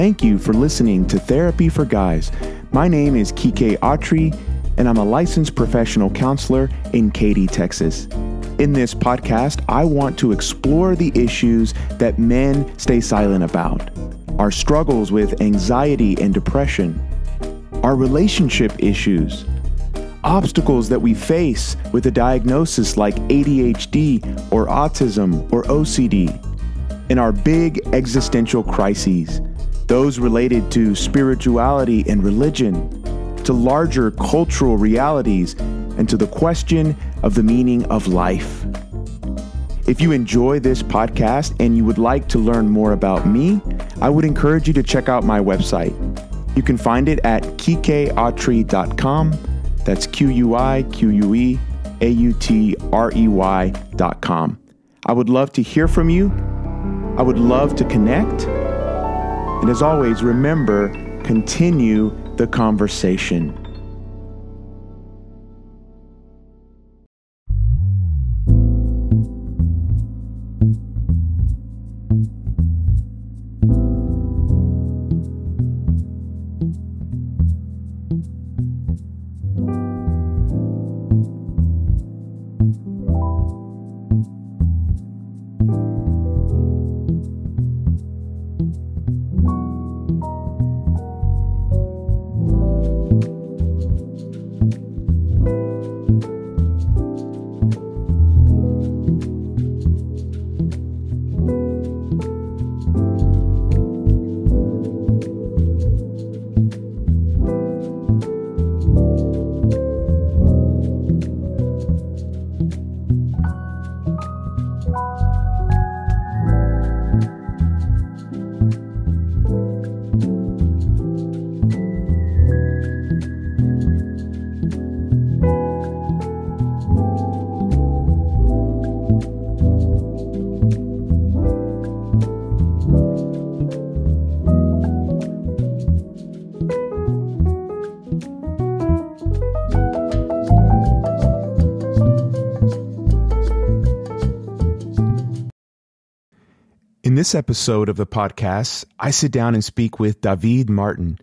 Thank you for listening to Therapy for Guys. My name is Quique Autrey, and I'm a licensed professional counselor in Katy, Texas. In this podcast, I want to explore the issues that men stay silent about our struggles with anxiety and depression, our relationship issues, obstacles that we face with a diagnosis like ADHD or autism or OCD, and our big existential crises, those related to spirituality and religion, to larger cultural realities, and to the question of the meaning of life. If you enjoy this podcast and you would like to learn more about me, I would encourage you to check out my website. You can find it at quiqueautrey.com. That's Q U I Q U E A U T R E Y.com. I would love to hear from you. I would love to connect. And as always, remember, continue the conversation. This episode of the podcast, I sit down and speak with David Martin.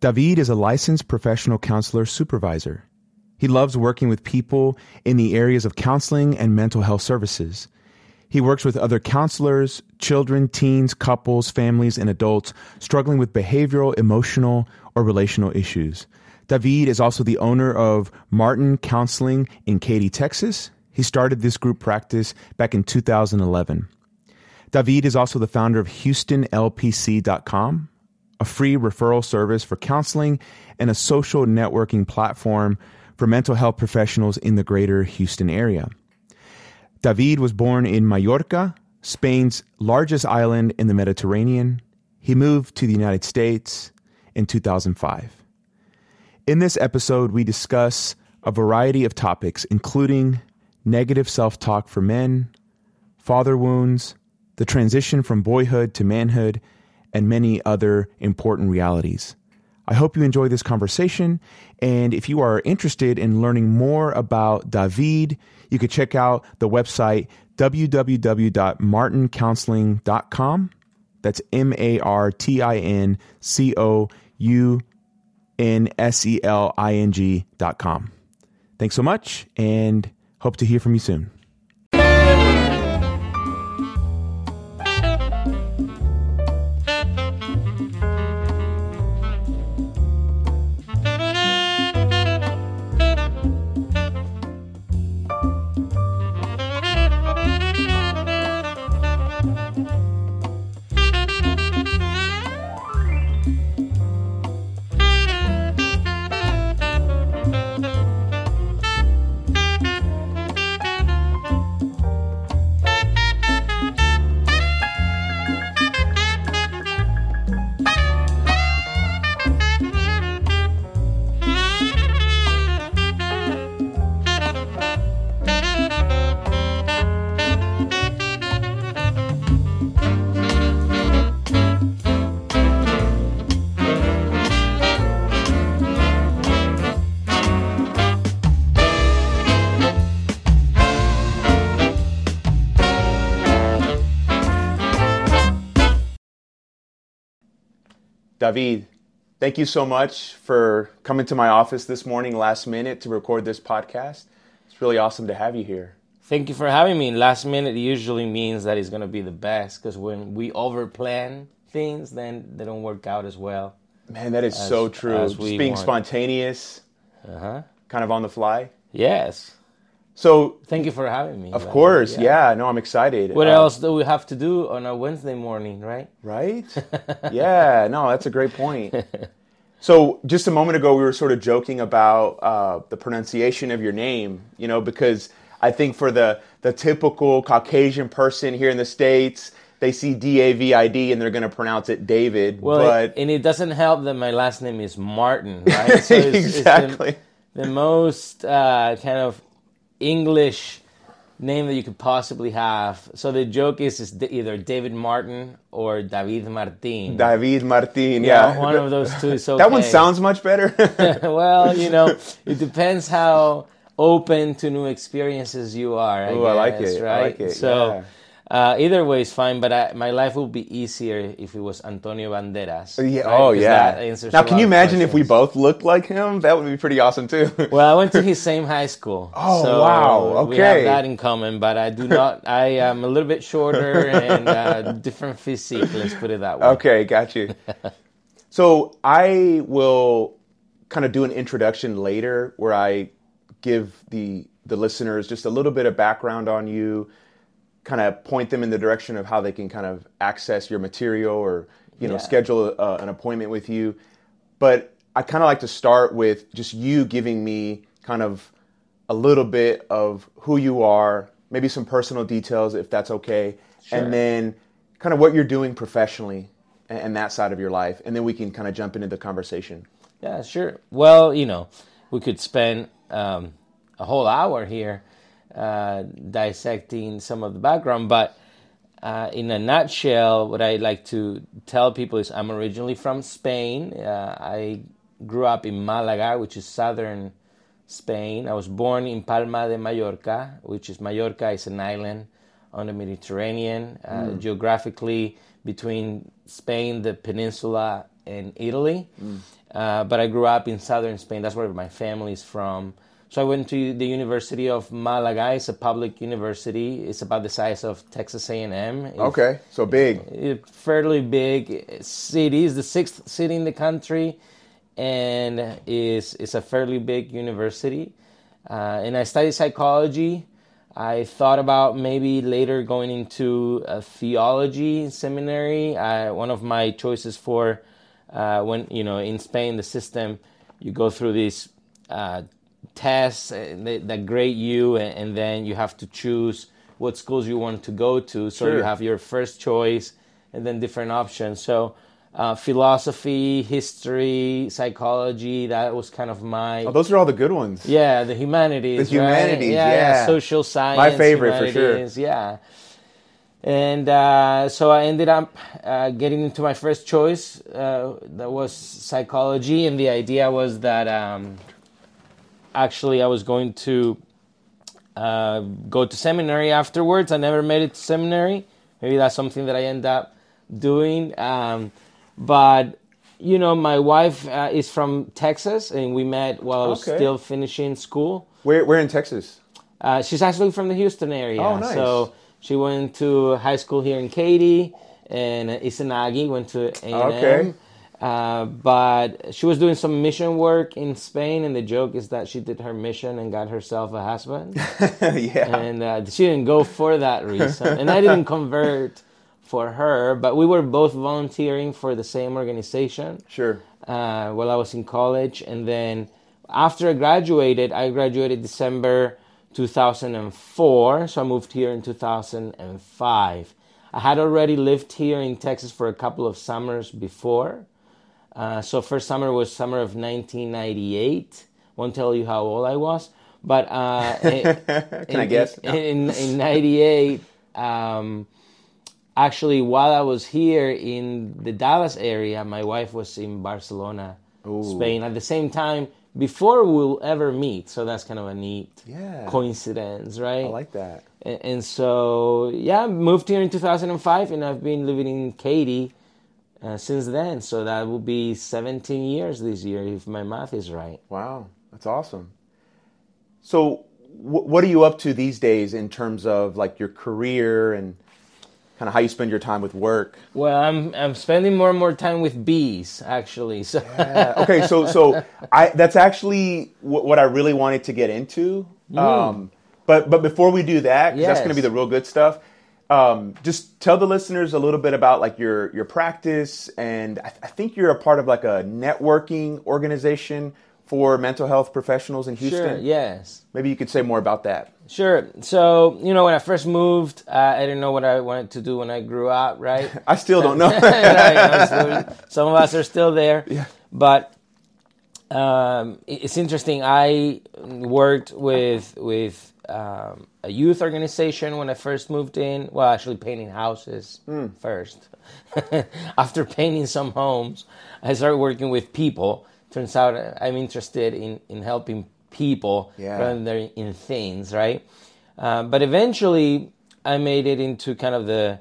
David is a licensed professional counselor supervisor. He loves working with people in the areas of counseling and mental health services. He works with other counselors, children, teens, couples, families, and adults struggling with behavioral, emotional, or relational issues. David is also the owner of Martin Counseling in Katy, Texas. He started this group practice back in 2011. David is also the founder of HoustonLPC.com, a free referral service for counseling and a social networking platform for mental health professionals in the greater Houston area. David was born in Mallorca, Spain's largest island in the Mediterranean. He moved to the United States in 2005. In this episode, we discuss a variety of topics, including negative self talk for men, father wounds, the transition from boyhood to manhood, and many other important realities. I hope you enjoy this conversation. And if you are interested in learning more about David, you can check out the website www.martincounseling.com. That's M A R T I N C O U N S E L I N G.com. Thanks so much and hope to hear from you soon. David, thank you so much for coming to my office this morning, last minute, to record this podcast. It's really awesome to have you here. Thank you for having me. Last minute usually means that it's going to be the best because when we overplan things, then they don't work out as well. Man, that is As- so true. Just being want. spontaneous, Uh huh. kind of on the fly. Yes. So, Thank you for having me. of course, yeah. no, I'm excited. What Uh, else do we have to do on a Wednesday morning, right? Right? yeah, no, that's a great point. So, just a moment ago, we were sort of joking about uh, the pronunciation of your name, you know, because I think for the, the typical Caucasian person here in the States, they see D A V I D and they're going to pronounce it David. Well, but and it doesn't help that my last name is Martin, right? So it's- it's the- exactly. the, most uh, kind of English name that you could possibly have. So the joke is, is either David Martin or David Martin. David Martin, yeah, yeah. one of those two is okay. That one sounds much better. well, you know, it depends how open to new experiences you are. I Ooh, I like it. I like it, So, uh, either way is fine. But I, my life would be easier if it was Antonio Banderas. yeah. right? Oh, yeah. Now, can you imagine if we both looked like him? That would be pretty awesome, too. Well, I went to his same high school. Oh, so wow. Okay. We have that in common, but I do not. I am a little bit shorter and uh, different physique. Let's put it that way. Okay, got you. so I will kind of do an introduction later where I give the the listeners just a little bit of background on you, kind of point them in the direction of how they can kind of access your material or you know Yeah. schedule uh, an appointment with you. But I kind of like to start with just you giving me kind of a little bit of who you are, maybe some personal details if that's okay, Sure. and then kind of what you're doing professionally and, and that side of your life, and then we can kind of jump into the conversation. Yeah, sure. Well, you know, we could spend um, a whole hour here uh, dissecting some of the background, but uh, in a nutshell, what I like to tell people is I'm originally from Spain. Uh, I grew up in Malaga, which is southern Spain. I was born in Palma de Mallorca, which is Mallorca is an island on the Mediterranean, uh, geographically between Spain, the peninsula, and Italy. Uh, but I grew up in southern Spain. That's where my family is from. So I went to the University of Malaga. It's a public university. It's about the size of Texas A&M. It's- Okay, so big. a fairly big city. It's the sixth city in the country, and is is a fairly big university. Uh, and I studied psychology. I thought about maybe later going into a theology seminary. I, one of my choices for uh, when you know in Spain the system, you go through these uh, tests uh, that, grade you, and, then you have to choose what schools you want to go to. So Sure. you have your first choice, and then different options. So. Uh, philosophy, history, psychology. That was kind of my Oh, those are all the good ones. yeah, the humanities. The right? humanities, yeah, yeah. social science. My favorite for sure. Yeah. And uh, so I ended up uh, getting into my first choice. Uh, that was psychology, and the idea was that um, actually I was going to uh, go to seminary afterwards. I never made it to seminary. Maybe that's something that I end up doing. Um, but you know, my wife uh, is from Texas, and we met while I was Okay. still finishing school. Where, where in Texas? Uh, she's actually from the Houston area. Oh, nice. So she went to high school here in Katy, and Isanagi went to A&M. Okay. Uh, but she was doing some mission work in Spain, and the joke is that she did her mission and got herself a husband. yeah. and uh, she didn't go for that reason. and I didn't convert for her, but we were both volunteering for the same organization Sure. uh, while I was in college. And then after I graduated, I graduated December 2004, so I moved here in 2005. I had already lived here in Texas for a couple of summers before. Uh, so first summer was summer of 1998. Won't tell you how old I was, but uh, Can I guess? No. in in '98, um, actually, while I was here in the Dallas area, my wife was in Barcelona, Spain, at the same time before we'll ever meet. So that's kind of a neat Yeah. coincidence, right? I like that. and, and so yeah, moved here in 2005, and I've been living in Katy uh, since then. So that will be 17 years this year if my math is right. Wow, that's awesome. So, wh- what are you up to these days in terms of like your career and kind of how you spend your time with work? Well, I'm I'm spending more and more time with bees actually. So Yeah. Okay, so so I that's actually what, what I really wanted to get into. Um, but but before we do that, 'cause that's going to be the real good stuff. Um, just tell the listeners a little bit about like your your practice, and I, I think you're a part of like a networking organization for mental health professionals in Houston. sure, yes. Maybe you could say more about that. Sure. So, you know, when I first moved, uh, I didn't know what I wanted to do when I grew up, right? I still don't know. Right, still- some of us are still there. Yeah. But um, it's interesting. I worked with with um, a youth organization when I first moved in. Well, actually, painting houses Hmm. first. After painting some homes, I started working with people. Turns out uh, I'm interested in in helping people Yeah. rather than in things, right? Uh, but eventually, I made it into kind of the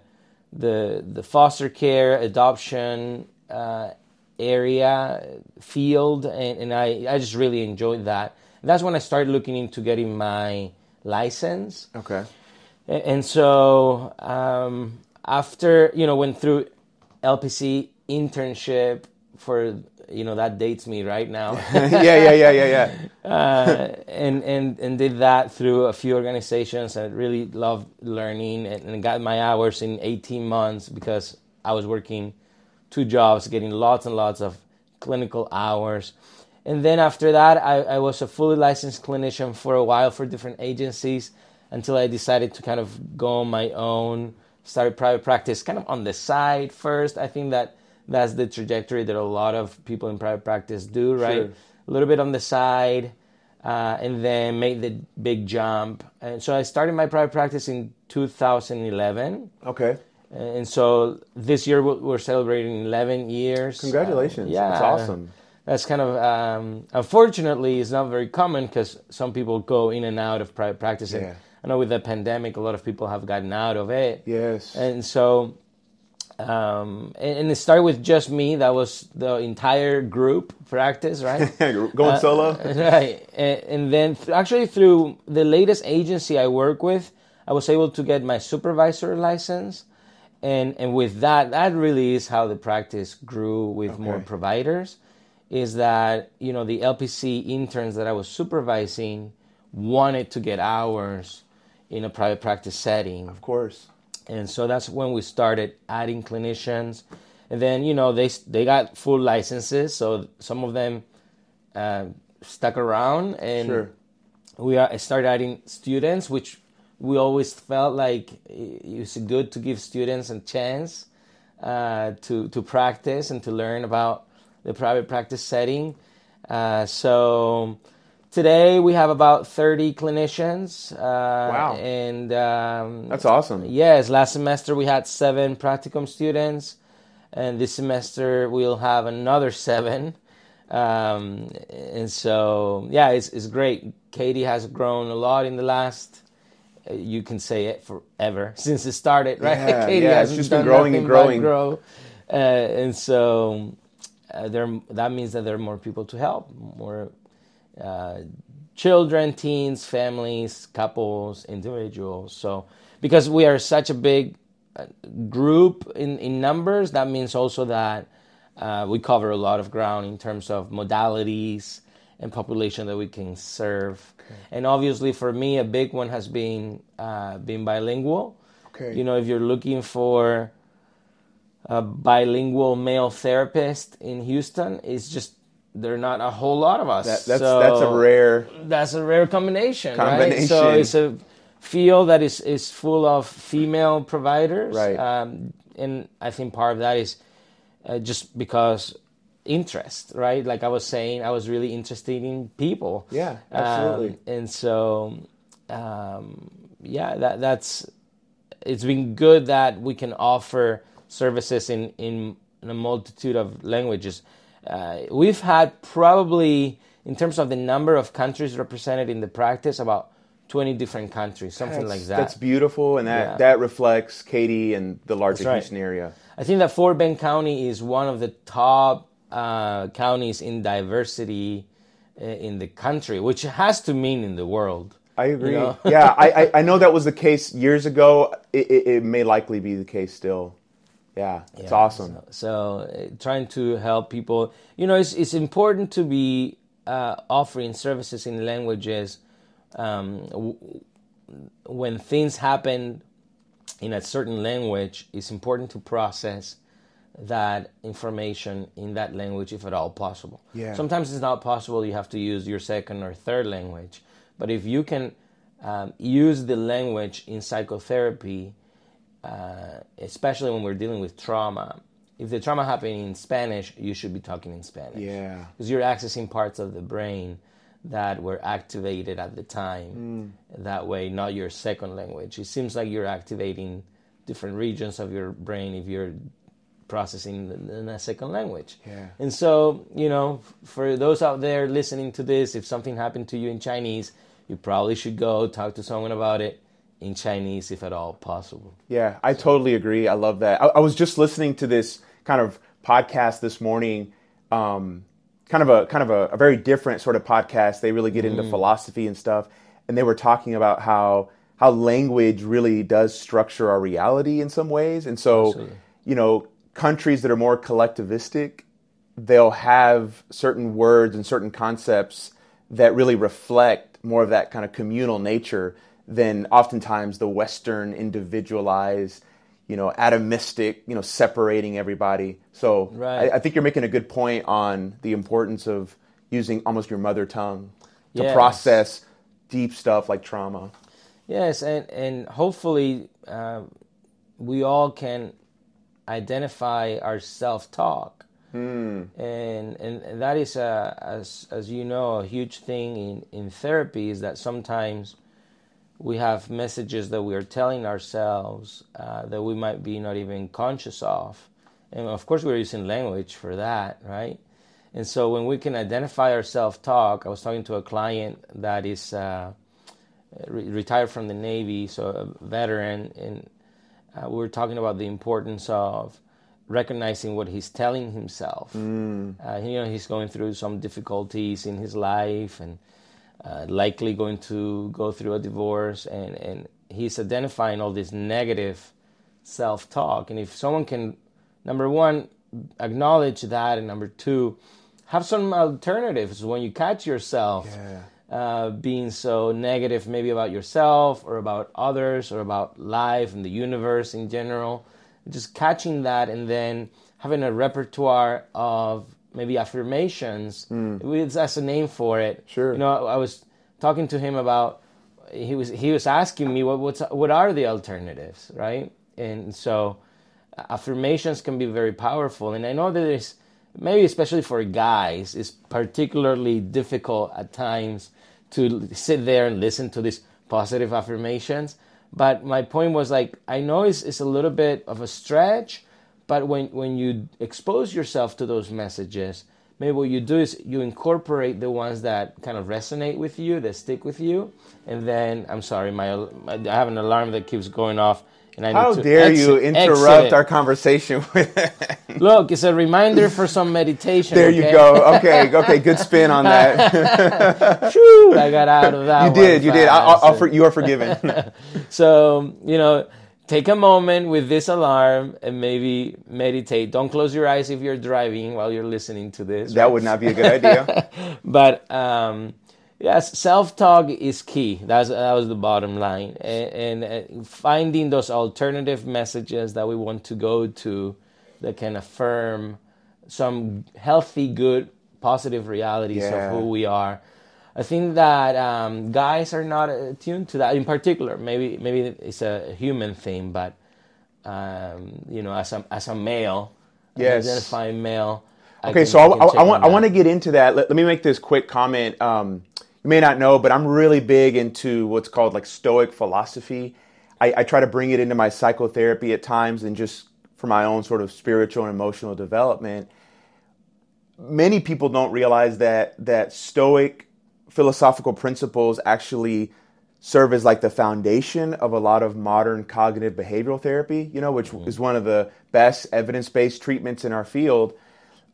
the the foster care adoption uh, area field, and, and I I just really enjoyed that. And that's when I started looking into getting my license. Okay. A- And so um, after you know went through LPC internship for you know that dates me right now. yeah, yeah, yeah, yeah, yeah. uh, and and and did that through a few organizations. I really loved learning and, and got my hours in 18 months because I was working two jobs, getting lots and lots of clinical hours. And then after that, I, I was a fully licensed clinician for a while for different agencies until I decided to kind of go on my own, started private practice kind of on the side first. I think that that's the trajectory that a lot of people in private practice do, right? Sure. a little bit on the side, uh, and then made the big jump. And so I started my private practice in 2011. Okay. And so this year we- we're celebrating 11 years. Congratulations. Uh, yeah. That's awesome. That's kind of, um, unfortunately, it's not very common because some people go in and out of private practice. Yeah. I know with the pandemic, a lot of people have gotten out of it. Yes. And so, um, and, and it started with just me. That was the entire group practice, right? Going solo? right. And, and then th- actually through the latest agency I work with, I was able to get my supervisor license. And, and with that, that really is how the practice grew with more providers. Is that you know the LPC interns that I was supervising wanted to get hours in a private practice setting, Of course. And so that's when we started adding clinicians. And then you know they they got full licenses so some of them uh, stuck around. And Sure. we are, started adding students which we always felt like it's good to give students a chance uh, to to practice and to learn about the private practice setting. Uh, so today we have about 30 clinicians uh, Wow. and um, That's awesome. Yes, last semester we had seven practicum students, and this semester we'll have another seven. Um, and so, yeah, it's, it's great. Katy has grown a lot in the last, uh, you can say it forever, since it started, right? Yeah, Katy yeah, just been growing and growing. Grow. Uh, and so uh, there, that means that there are more people to help, more uh, children, teens, families, couples, individuals. So, because we are such a big uh, group in, in numbers, that means also that uh, we cover a lot of ground in terms of modalities and population that we can serve. And obviously, for me, a big one has been uh, being bilingual. Okay. You know, if you're looking for a bilingual male therapist in Houston, it's just there are not a whole lot of us. That, that's So- that's a rare. that's a rare combination, right? So it's a field that is, is full of female providers, Right. Um, and I think part of that is uh, just because interest, right? Like I was saying, I was really interested in people. Yeah, absolutely. Um, and so, um, yeah, that that's it's been good that we can offer services in in, in a multitude of languages. Uh, we've had probably, in terms of the number of countries represented in the practice, about 20 different countries, something That's, like that. that's beautiful, and that Yeah. that reflects Katy and the larger right. Houston area. I think that Fort Bend County is one of the top uh, counties in diversity uh, in the country, which has to mean in the world. I agree. know? yeah, I, I I know that was the case years ago. It, it, it may likely be the case still. Yeah, it's Yeah, awesome. So, so, uh, trying to help people, you know, it's it's important to be uh, offering services in languages um, w- when things happen in a certain language. It's important to process that information in that language if at all possible. Yeah. Sometimes it's not possible. You have to use your second or third language. But if you can um, use the language in psychotherapy, uh, especially when we're dealing with trauma, if the trauma happened in Spanish, you should be talking in Spanish. Yeah. Because you're accessing parts of the brain that were activated at the time. That way, not your second language. It seems like you're activating different regions of your brain if you're processing in a second language. Yeah. And so, you know, for those out there listening to this, if something happened to you in Chinese, you probably should go talk to someone about it in Chinese if at all possible. Yeah, I totally agree. I love that. I, I was just listening to this kind of podcast this morning, um, kind of a kind of a, a very different sort of podcast. They really get into philosophy and stuff, and they were talking about how how language really does structure our reality in some ways. And so, Absolutely. you know, countries that are more collectivistic, they'll have certain words and certain concepts that really reflect more of that kind of communal nature than oftentimes the Western individualized, you know, atomistic, you know, separating everybody. So Right. I, I think you're making a good point on the importance of using almost your mother tongue to Yes. process deep stuff like trauma. Yes, and and hopefully um, we all can identify our self talk, and, and and that is a as as you know a huge thing in in therapy is that sometimes we have messages that we are telling ourselves uh, that we might be not even conscious of, and of course we're using language for that, right? And so when we can identify our self talk, I was talking to a client that is. Uh, re- retired from the Navy, so a veteran, and uh, we were talking about the importance of recognizing what he's telling himself. Uh, you know, he's going through some difficulties in his life, and uh, likely going to go through a divorce, and and he's identifying all this negative self-talk. And if someone can, number one, acknowledge that, and number two, have some alternatives when you catch yourself uh, being so negative, maybe about yourself or about others or about life and the universe in general. Just catching that and then having a repertoire of maybe affirmations. Mm. It's, that's a name for it. Sure. You know, I, I was talking to him about. He was he was asking me what what's what are the alternatives, right? And so affirmations can be very powerful. And I know that it's maybe especially for guys, it's particularly difficult at times to sit there and listen to these positive affirmations. But my point was like I know it's, it's a little bit of a stretch, but when when you expose yourself to those messages, maybe what you do is you incorporate the ones that kind of resonate with you, that stick with you, and then I'm sorry, my I have an alarm that keeps going off. And I How need to dare you interrupt exit our conversation with Look, it's a reminder for some meditation. There you go. Okay, okay, good spin on that. I got out of that. you did, you did. I, I'll. I'll for, you are forgiven. So, you know, take a moment with this alarm and maybe meditate. Don't close your eyes if you're driving while you're listening to this. that right? would not be a good idea. but um, yes, self talk is key. That's that was the bottom line, and, and uh, finding those alternative messages that we want to go to that can affirm some healthy, good, positive realities Yeah. of who we are. I think that um, guys are not attuned to that in particular. Maybe maybe it's a human thing, but um, you know, as a as a male, Yes. identifying male. I Okay, can- so I, can I- I want I want to get into that. Let, let me make this quick comment. Um, you may not know, but I'm really big into what's called like Stoic philosophy. I, I try to bring it into my psychotherapy at times, and just for my own sort of spiritual and emotional development. Many people don't realize that that Stoic philosophical principles actually serve as like the foundation of a lot of modern cognitive behavioral therapy, you know, which mm-hmm. is one of the best evidence based treatments in our field.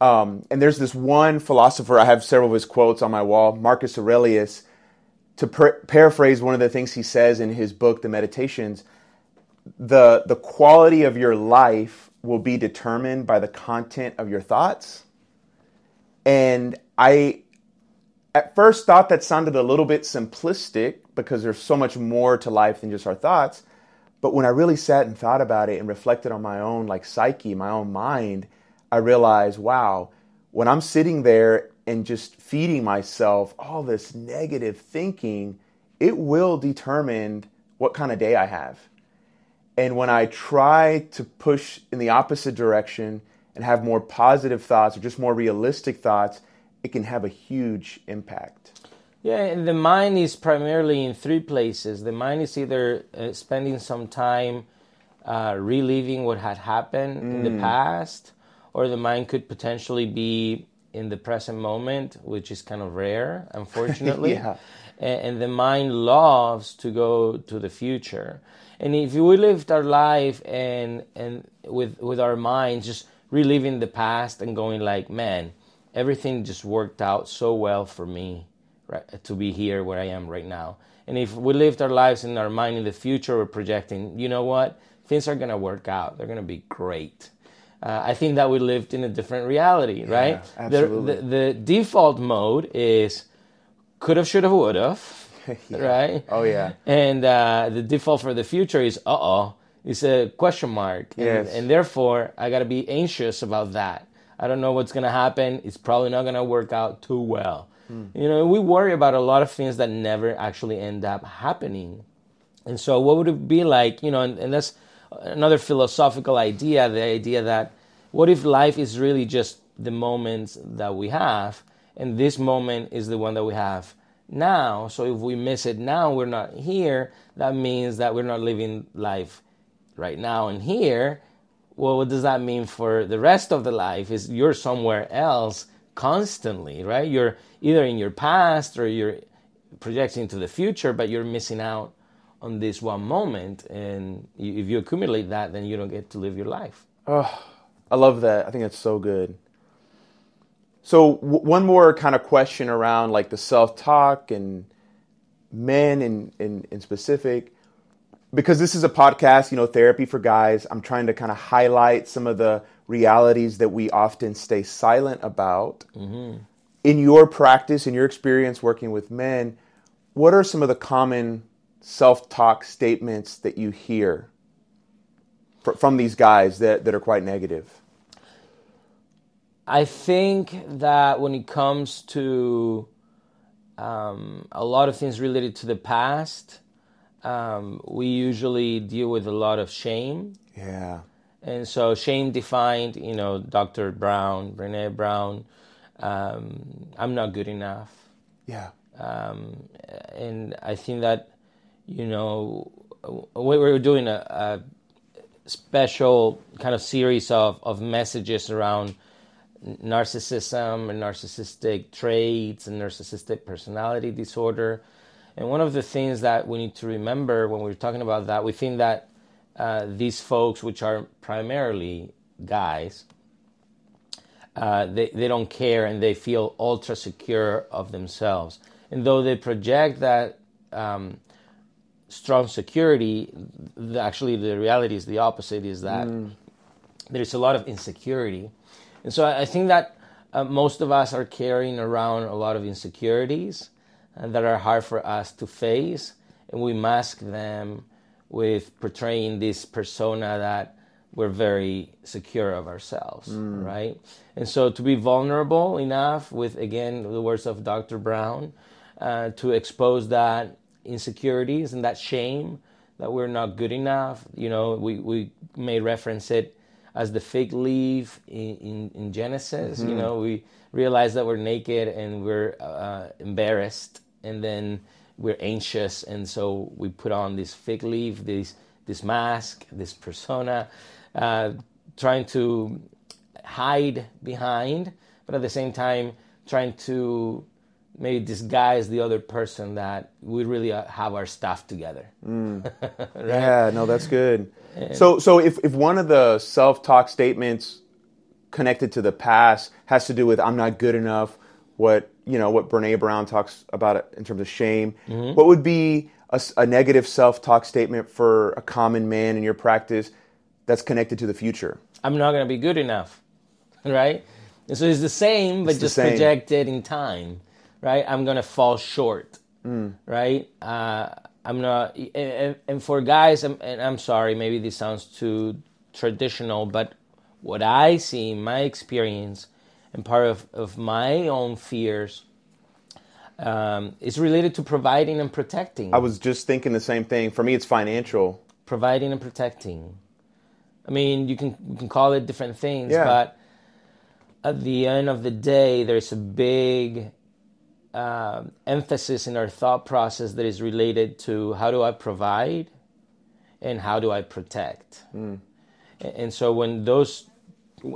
Um, and there's this one philosopher, I have several of his quotes on my wall, Marcus Aurelius. To per- paraphrase one of the things he says in his book, The Meditations, the, the quality of your life will be determined by the content of your thoughts. And I at first thought that sounded a little bit simplistic because there's so much more to life than just our thoughts. But when I really sat and thought about it and reflected on my own like psyche, my own mind, I realized, wow, when I'm sitting there and just feeding myself all this negative thinking, it will determine what kind of day I have. And when I try to push in the opposite direction and have more positive thoughts or just more realistic thoughts, it can have a huge impact. Yeah, and the mind is primarily in three places. The mind is either uh, spending some time uh, reliving what had happened mm. in the mm. past, or the mind could potentially be in the present moment, which is kind of rare, unfortunately. yeah. and, and the mind loves to go to the future. And if we lived our life and and with with our minds just reliving the past and going like, man, everything just worked out so well for me right, to be here where I am right now. And if we lived our lives in our mind in the future, we're projecting, you know what? Things are going to work out. They're going to be great. Uh, I think that we lived in a different reality, yeah, right? Absolutely. The, the, the, default mode is could have, should have, would have, yeah. right? Oh, yeah. And uh, the default for the future is, uh oh, it's a question mark. And, yes. and therefore, I got to be anxious about that. I don't know what's going to happen. It's probably not going to work out too well. Mm. You know, we worry about a lot of things that never actually end up happening. And so, what would it be like? You know, and, and that's another philosophical idea the idea that what if life is really just the moments that we have, and this moment is the one that we have now. So, if we miss it now, we're not here. That means that we're not living life right now and here well, what does that mean for the rest of the life? Is you're somewhere else constantly, right? You're either in your past or you're projecting to the future, but you're missing out on this one moment. And if you accumulate that, then you don't get to live your life. Oh, I love that. I think that's so good. So, w- one more kind of question around like the self talk and men in, in, in specific because this is a podcast, you know, therapy for guys, I'm trying to kind of highlight some of the realities that we often stay silent about. Mm-hmm. In your practice, in your experience working with men, what are some of the common self talk statements that you hear fr- from these guys that, that are quite negative? I think that when it comes to um, a lot of things related to the past, um, we usually deal with a lot of shame. Yeah. And so shame defined, you know, Dr. Brown, Brene Brown, um, I'm not good enough. Yeah. Um, and I think that, you know, we were doing a, a, special kind of series of, of messages around narcissism and narcissistic traits and narcissistic personality disorder. And one of the things that we need to remember when we're talking about that, we think that uh, these folks, which are primarily guys, uh, they, they don't care and they feel ultra secure of themselves. And though they project that um, strong security, actually the reality is the opposite is that mm. there's a lot of insecurity. And so I, I think that uh, most of us are carrying around a lot of insecurities that are hard for us to face, and we mask them with portraying this persona that we're very secure of ourselves, mm. right? And so to be vulnerable enough with, again, the words of Dr. Brown, uh, to expose that insecurities and that shame that we're not good enough. You know, we, we may reference it as the fig leaf in, in, in Genesis. Mm-hmm. You know, we realize that we're naked and we're uh, embarrassed and then we're anxious and so we put on this fig leaf this this mask this persona uh, trying to hide behind but at the same time trying to maybe disguise the other person that we really uh, have our stuff together. Yeah, no, that's good. so, so if, if one of the self talk statements connected to the past has to do with I'm not good enough, what you know, what Brene Brown talks about in terms of shame, what would be a negative self talk statement for a common man in your practice that's connected to the future? I'm not going to be good enough, right? And so it's the same, but the just projected in time, right? I'm going to fall short, right? Uh, I'm not, and, and for guys, I'm, and I'm sorry, maybe this sounds too traditional, but what I see in my experience and part of, of my own fears um, is related to providing and protecting I was just thinking the same thing. For me, it's financial. providing and protecting. I mean, you can you can call it different things, Yeah. but at the end of the day, there's a big um emphasis in our thought process that is related to how do I provide and how do I protect. A- And so when those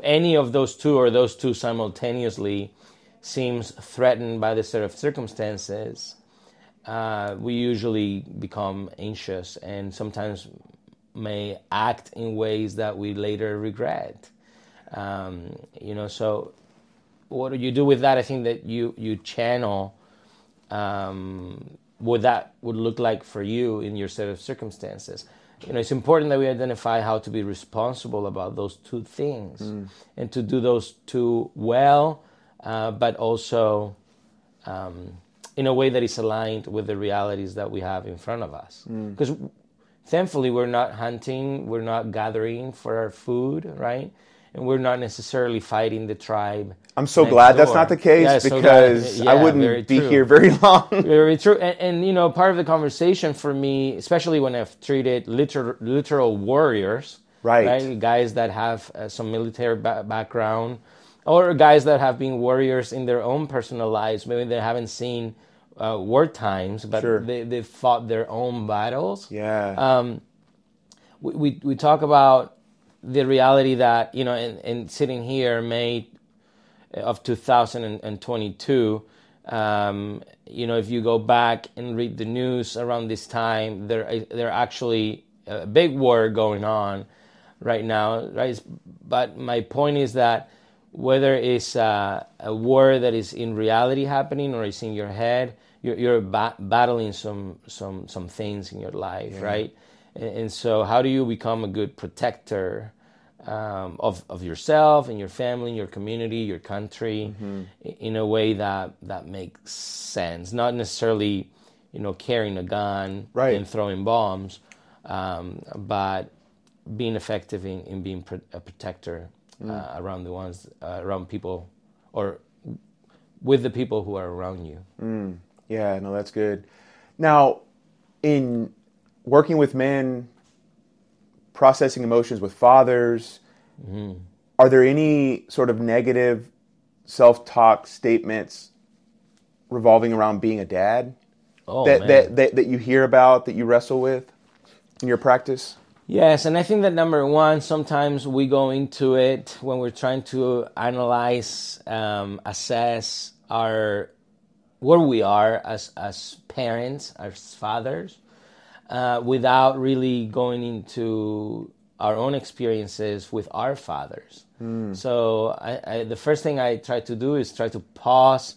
any of those two or those two simultaneously seems threatened by the set of circumstances, uh, we usually become anxious and sometimes may act in ways that we later regret. Um, you know, so what do you do with that? I think that you you channel um, what that would look like for you in your set of circumstances. You know, it's important that we identify how to be responsible about those two things and to do those two well, uh, but also um, in a way that is aligned with the realities that we have in front of us. Because thankfully, we're not hunting, we're not gathering for our food, right? And we're not necessarily fighting the tribe. I'm so glad that's not the case Yeah, so because yeah, I wouldn't be true. here very long. Very true, and, and you know, part of the conversation for me, especially when I've treated literal, literal warriors, Right. guys that have uh, some military ba- background, or guys that have been warriors in their own personal lives. Maybe they haven't seen uh, war times, but Sure. they they fought their own battles yeah. Um, we, we, we talk about the reality that you know in, and sitting here may of 2022 um, you know if you go back and read the news around this time there there actually a big war going on right now right? But my point is that whether it's uh, a war that is in reality happening or it's in your head you're, you're ba- battling some some some things in your life right? And, and so how do you become a good protector um, of, of yourself and your family, your community, your country, i- in a way that, that makes sense. Not necessarily, you know, carrying a gun Right. and throwing bombs, um, but being effective in, in being pro- a protector uh, around the ones uh, around people or with the people who are around you. Yeah, no, that's good. Now, in working with men, processing emotions with fathers, are there any sort of negative self talk statements revolving around being a dad Oh that, man. that, that, that you hear about, that you wrestle with in your practice? Yes, and I think that number one, sometimes we go into it when we're trying to analyze, um, assess our where we are as as parents, as fathers, uh, without really going into our own experiences with our fathers. So I, I, the first thing I try to do is try to pause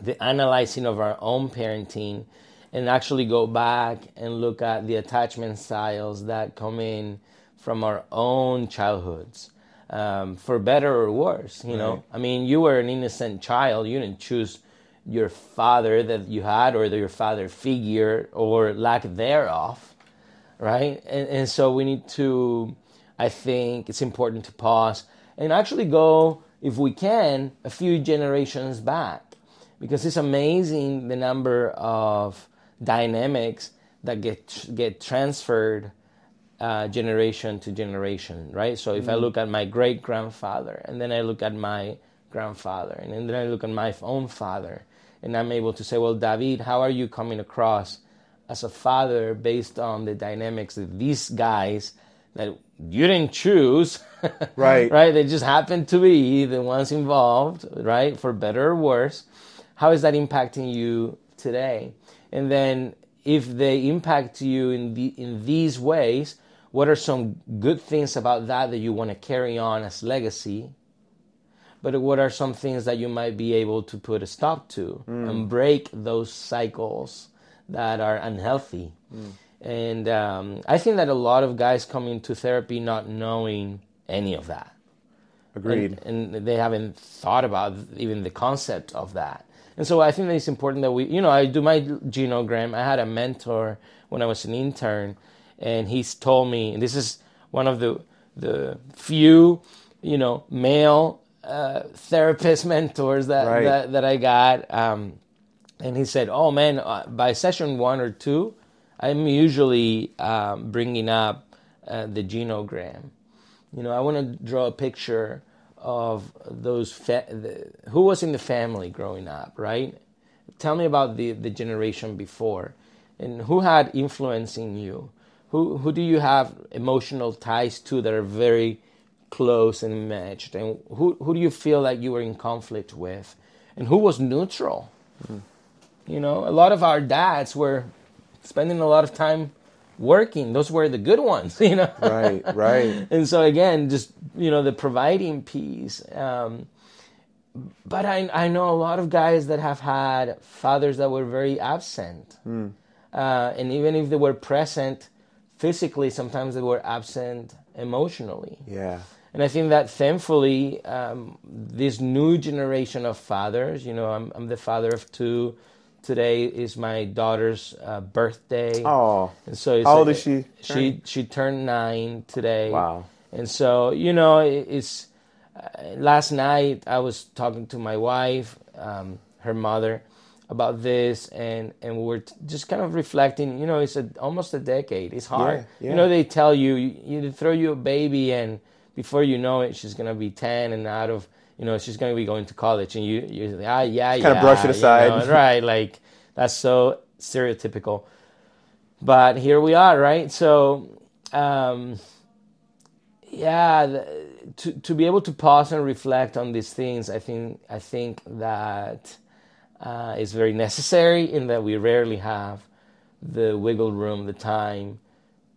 the analyzing of our own parenting and actually go back and look at the attachment styles that come in from our own childhoods um, for better or worse you know? I mean you were an innocent child. You didn't choose your father that you had or your father figure or lack thereof right? And, and so we need to, I think it's important to pause and actually go, if we can, a few generations back. Because it's amazing the number of dynamics that get get transferred uh, generation to generation, right? So if I look at my great grandfather, and then I look at my grandfather, and then I look at my own father, and I'm able to say, well, David, how are you coming across as a father based on the dynamics of these guys that you didn't choose, Right. right? They just happened to be the ones involved, right? For better or worse. how is that impacting you today? And then if they impact you in the in these ways, what are some good things about that that you want to carry on as legacy? But what are some things that you might be able to put a stop to mm. and break those cycles that are unhealthy? Mm. And um, I think that a lot of guys come into therapy not knowing any of that. Agreed. And, and, they haven't thought about even the concept of that. And so I think that it's important that we, you know, I do my genogram. I had a mentor when I was an intern, and he's told me, and this is one of the the few, you know, male uh, therapist mentors that, right. that, that I got. Um, and he said, "Oh man, uh, by session one or two, I'm usually um, bringing up uh, the genogram. You know, I want to draw a picture of those fa- the, who was in the family growing up, right? Tell me about the the generation before, and who had influencing you. Who who do you have emotional ties to that are very close and matched, and who who do you feel like you were in conflict with, and who was neutral? Mm. You know, a lot of our dads were spending a lot of time working. Those were the good ones, you know. Right, right. and so again, just you know, the providing piece. Um, but I I know a lot of guys that have had fathers that were very absent, mm. uh, and even if they were present physically, sometimes they were absent emotionally. Yeah. And I think that thankfully, um, this new generation of fathers, you know, I'm, I'm the father of two today is my daughter's uh, birthday. Oh, and so how old is she? She she turned nine today. Wow. And so you know, it's uh, last night I was talking to my wife, um, her mother, about this, and and we were just kind of reflecting. You know, it's a, almost a decade. It's hard. Yeah, yeah. You know, they tell you you, you throw you a baby, and before you know it, she's gonna be ten and out of you know, she's to be going to college, and you, you're like ah, yeah, yeah, kind of brush it aside, you know, right? Like that's so stereotypical. But here we are, right? So, um, yeah, the, to to be able to pause and reflect on these things, I think I think that uh, is very necessary. In that we rarely have the wiggle room, the time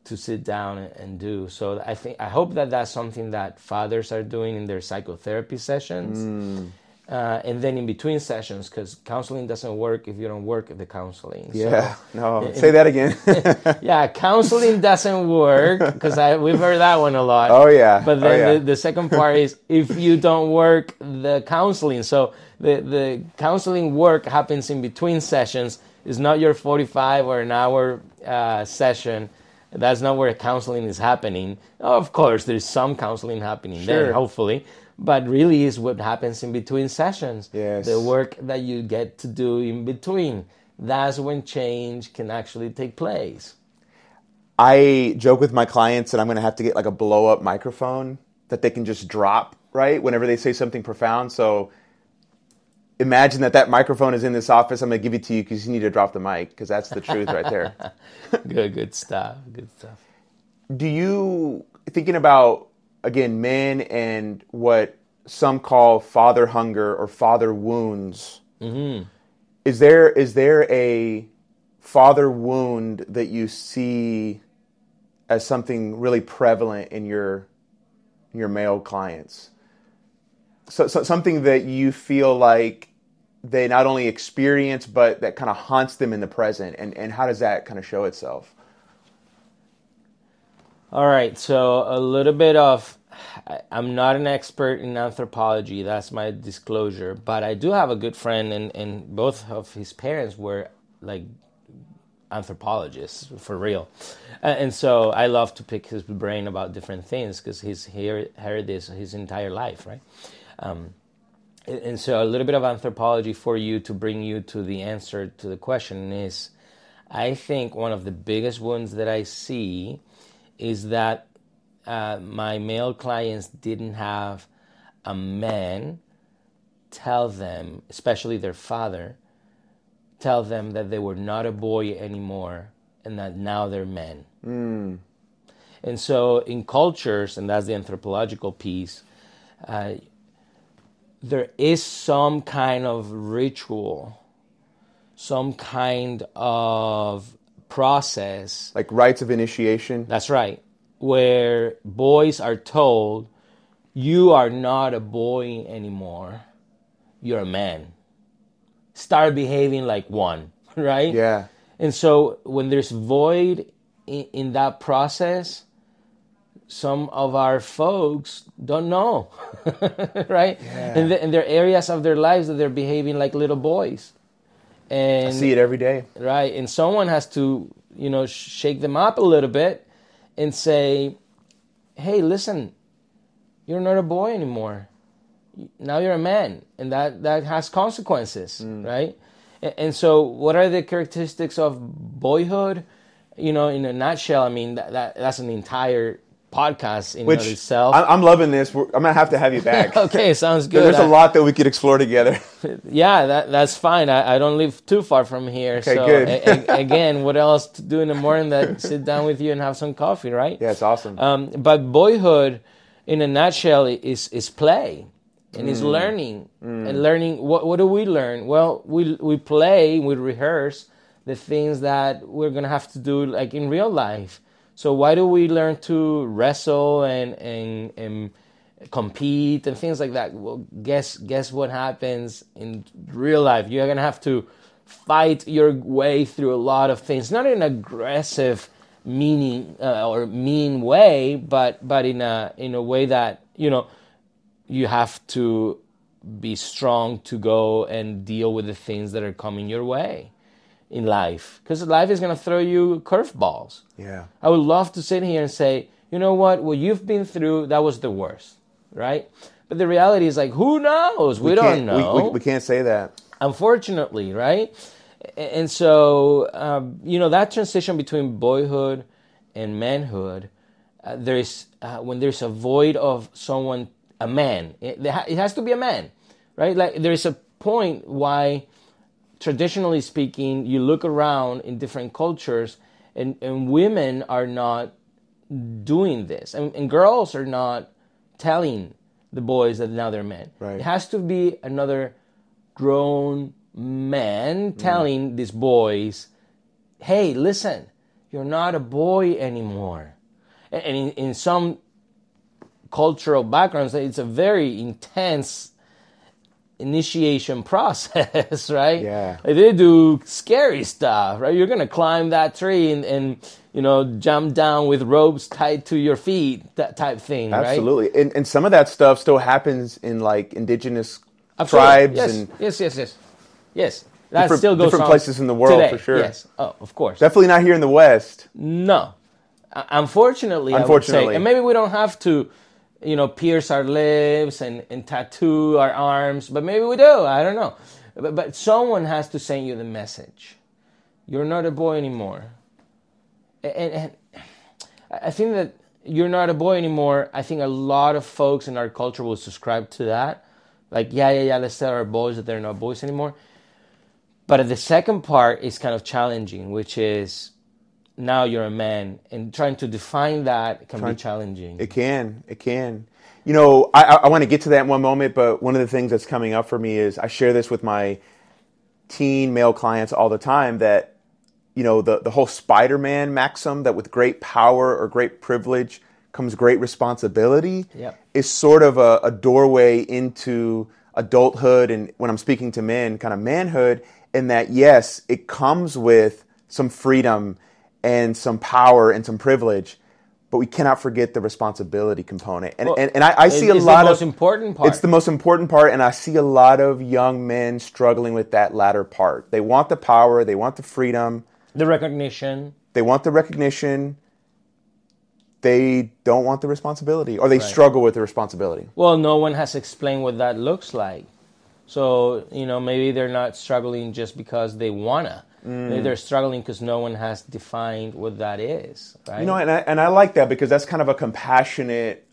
to sit down and do. So I think I hope that that's something that fathers are doing in their psychotherapy sessions. Mm. Uh, and then in between sessions, because counseling doesn't work if you don't work the counseling. Yeah, so, no, say that again. yeah, counseling doesn't work because we've heard that one a lot. Oh yeah. But then oh, yeah. The, the second part is if you don't work the counseling. So the the counseling work happens in between sessions. It's not your forty five or an hour uh, session that's not where counseling is happening. Of course, there's some counseling happening sure. there, hopefully, but really is what happens in between sessions. Yes. The work that you get to do in between. That's when change can actually take place. I joke with my clients that I'm going to have to get like a blow up microphone that they can just drop, right? Whenever they say something profound. So imagine that that microphone is in this office. I'm going to give it to you because you need to drop the mic because that's the truth right there. good, good stuff. Good stuff. Do you thinking about again men and what some call father hunger or father wounds? Mm-hmm. Is there is there a father wound that you see as something really prevalent in your your male clients? So, so, something that you feel like they not only experience but that kind of haunts them in the present. And, and how does that kind of show itself? All right so a little bit of i'm not an expert in anthropology that's my disclosure but i do have a good friend and, and both of his parents were like anthropologists for real. And so i love to pick his brain about different things because he's heard this his entire life right? Um, and so a little bit of anthropology for you to bring you to the answer to the question is i think one of the biggest wounds that i see is that uh, my male clients didn't have a man tell them especially their father tell them that they were not a boy anymore and that now they're men mm. and so in cultures and that's the anthropological piece uh, there is some kind of ritual, some kind of process. Like rites of initiation. That's right. Where boys are told, you are not a boy anymore, you're a man. Start behaving like one, right? Yeah. And so when there's void in, in that process, some of our folks don't know, right? Yeah. And, the, and there are areas of their lives that they're behaving like little boys. And I see it every day. right, and someone has to, you know, shake them up a little bit and say, "Hey, listen, you're not a boy anymore. Now you're a man, and that that has consequences, mm. right?" And, and so, what are the characteristics of boyhood? You know, in a nutshell, I mean that, that that's an entire podcast in Which itself. I- I'm loving this. We're, I'm gonna have to have you back. okay, sounds good. There's I- a lot that we could explore together. Yeah, that that's fine. I, I don't live too far from here. Okay, so good. a- a- again, what else to do in the morning than sit down with you and have some coffee, right? yeah, it's awesome. Um, but boyhood, in a nutshell, is is play and is learning and learning. What what do we learn? Well, we we play, we rehearse the things that we're gonna have to do like in real life. So why do we learn to wrestle and and and compete and things like that? Well, guess guess what happens in real life? You're gonna have to fight your way through a lot of things, not in aggressive, meaning uh, or mean way, but but in a in a way that you know you have to be strong to go and deal with the things that are coming your way in life because life is going to throw you curveballs yeah. I would love to sit here and say, you know what, what you've been through, that was the worst, right? But the reality is like, who knows? We, don't Can't- know. We, we, we can't say that. unfortunately, right? And so, um, you know, that transition between boyhood and manhood, uh, there's uh, when there's a void of someone, a man. It, it has to be a man, right? Like there's a point why, traditionally speaking, you look around in different cultures, and and women are not doing this, and, and girls are not telling the boys that now they're men. Right. It has to be another grown man mm-hmm. telling these boys, "Hey, listen, you're not a boy anymore." And and in, in some cultural backgrounds, it's a very intense initiation process, right? Yeah. They do scary stuff, right? You're gonna climb that tree and, and you know jump down with ropes tied to your feet, that type thing, right? Absolutely. And, and some of that stuff still happens in like indigenous Absolutely. tribes yes. and yes, yes, yes, yes. That Different- still goes different places in the world, today. for sure. Yes. Oh, of course. definitely not here in the West. No, Uh, unfortunately, Unfortunately. and maybe we don't have to, you know, pierce our lips and, and tattoo our arms, but maybe we do. I don't know, but, but someone has to send you the message. You're not a boy anymore, and, and I think that you're not a boy anymore. I think a lot of folks in our culture will subscribe to that. Like, yeah, yeah, yeah. Let's tell our boys that they're not boys anymore. But the second part is kind of challenging, which is now you're a man, and trying to define that can be challenging. It can. It can. You know, I, I, want to get to that in one moment, but one of the things that's coming up for me is I share this with my teen male clients all the time that, you know, the, the whole Spider Man maxim that with great power or great privilege comes great responsibility Yep. is sort of a, a doorway into adulthood and when I'm speaking to men, kind of manhood, in that yes, it comes with some freedom and some power and some privilege, but we cannot forget the responsibility component. And and, and I, I see a lot the most of important part. it's the most important part, and I see a lot of young men struggling with that latter part. They want the power, they want the freedom, the recognition. they want the recognition. They don't want the responsibility, or they struggle with the responsibility. Well, no one has explained what that looks like. So, you know, maybe they're not struggling just because they wanna. Mm. They're struggling because no one has defined what that is, right? You know, and I, and I like that because that's kind of a compassionate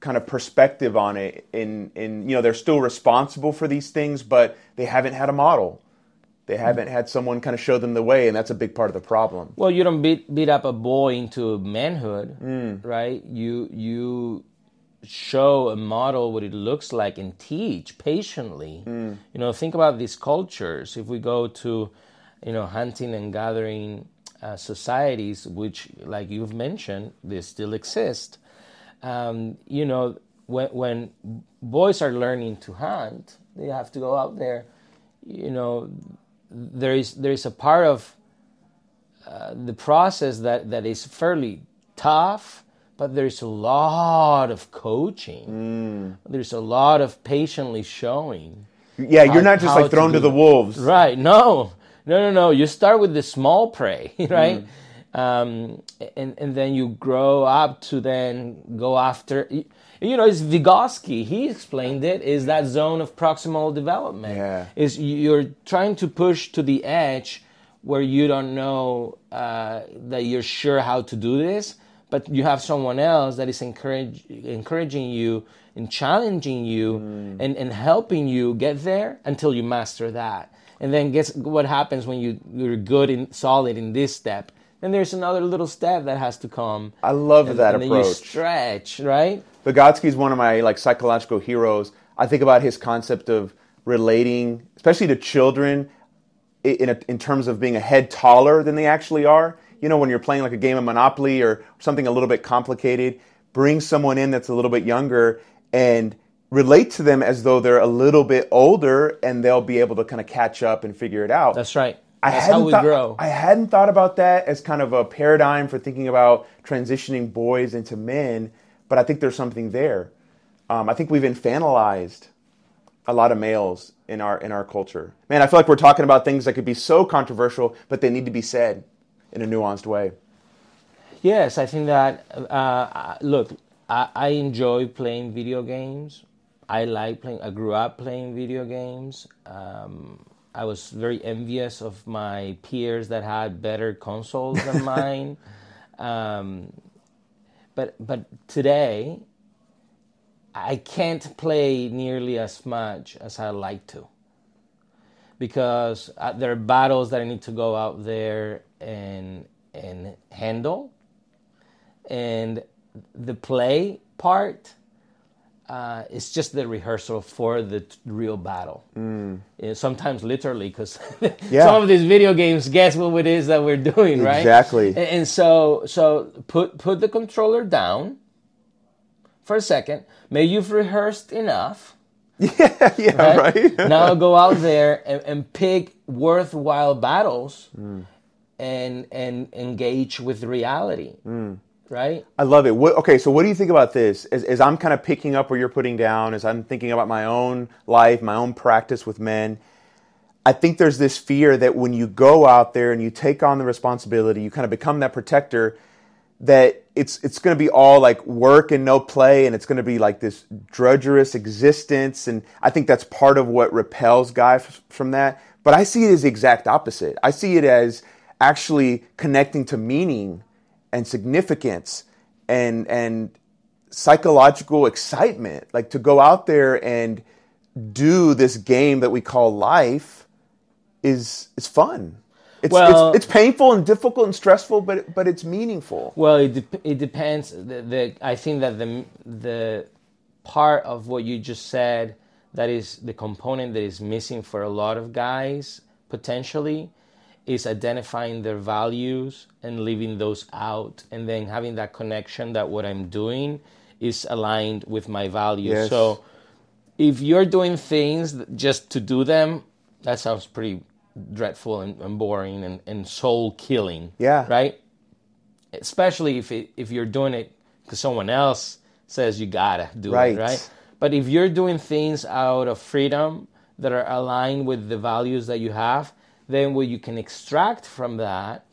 kind of perspective on it. In in you know, they're still responsible for these things, but they haven't had a model. They haven't had someone kind of show them the way, and that's a big part of the problem. Well, you don't beat beat up a boy into manhood, Mm. right? You you show a model what it looks like and teach patiently. You know, think about these cultures. If we go to, you know, hunting and gathering uh, societies, which, like you've mentioned, they still exist. Um, you know, when, when boys are learning to hunt, they have to go out there. You know, there is there is a part of uh, the process that, that is fairly tough, but there's a lot of coaching. There's a lot of patiently showing. Yeah, you're not just like thrown to to, the wolves. Right. No, no, no, no. You start with the small prey, right? Um, and, and then you grow up to then go after. You know, it's Vygotsky. He explained it. Is that zone of proximal development? Yeah. Is you're trying to push to the edge where you don't know uh, that you're sure how to do this, but you have someone else that is encourage, encouraging you and challenging you and, and helping you get there until you master that. And then guess what happens when you, you're good and solid in this step? Then there's another little step that has to come. I love and, that and then you stretch, right? Vygotsky is one of my like psychological heroes. I think about his concept of relating, especially to children, in a, in terms of being a head taller than they actually are. You know, when you're playing like a game of Monopoly or something a little bit complicated, bring someone in that's a little bit younger and relate to them as though they're a little bit older, and they'll be able to kind of catch up and figure it out. That's right. I That's hadn't how we thought, grow. I hadn't thought about that as kind of a paradigm for thinking about transitioning boys into men, but I think there's something there. Um, I think we've infantilized a lot of males in our in our culture. Man, I feel like we're talking about things that could be so controversial, but they need to be said in a nuanced way. Yes, I think that. Uh, look, I, I enjoy playing video games. I like playing. I grew up playing video games. Um, I was very envious of my peers that had better consoles than mine. Um, but but today, I can't play nearly as much as I like to because uh, there are battles that I need to go out there and and handle, and the play part uh, is just the rehearsal for the t- real battle. Mm. sometimes literally, because Yeah. some of these video games guess what it is that we're doing, right? Exactly. And, and so so put put the controller down for a second. May you've rehearsed enough Yeah, yeah, right. now go out there and, and pick worthwhile battles and and engage with reality right I love it. What, okay, so what do you think about this? As, as I'm kind of picking up where you're putting down, as I'm thinking about my own life, my own practice with men, I think there's this fear that when you go out there and you take on the responsibility, you kind of become that protector, that it's it's going to be all like work and no play, and it's going to be like this drudgerous existence. And I think that's part of what repels guys from that. But I see it as the exact opposite. I see it as actually connecting to meaning and significance and and psychological excitement like to go out there and do this game that we call life is is fun. It's, Well- it's, it's painful and difficult and stressful but but it's meaningful. Well it, dep it depends. The, the i think that the the part of what you just said that is the component that is missing for a lot of guys potentially is identifying their values and leaving those out and then having that connection that what i'm doing is aligned with my values Yes. so if you're doing things just to do them, that sounds pretty dreadful and, and boring and, and soul killing. Yeah. Right? Especially if it, if you're doing it because someone else says you gotta do Right. it, right? But if you're doing things out of freedom that are aligned with the values that you have, then what you can extract from that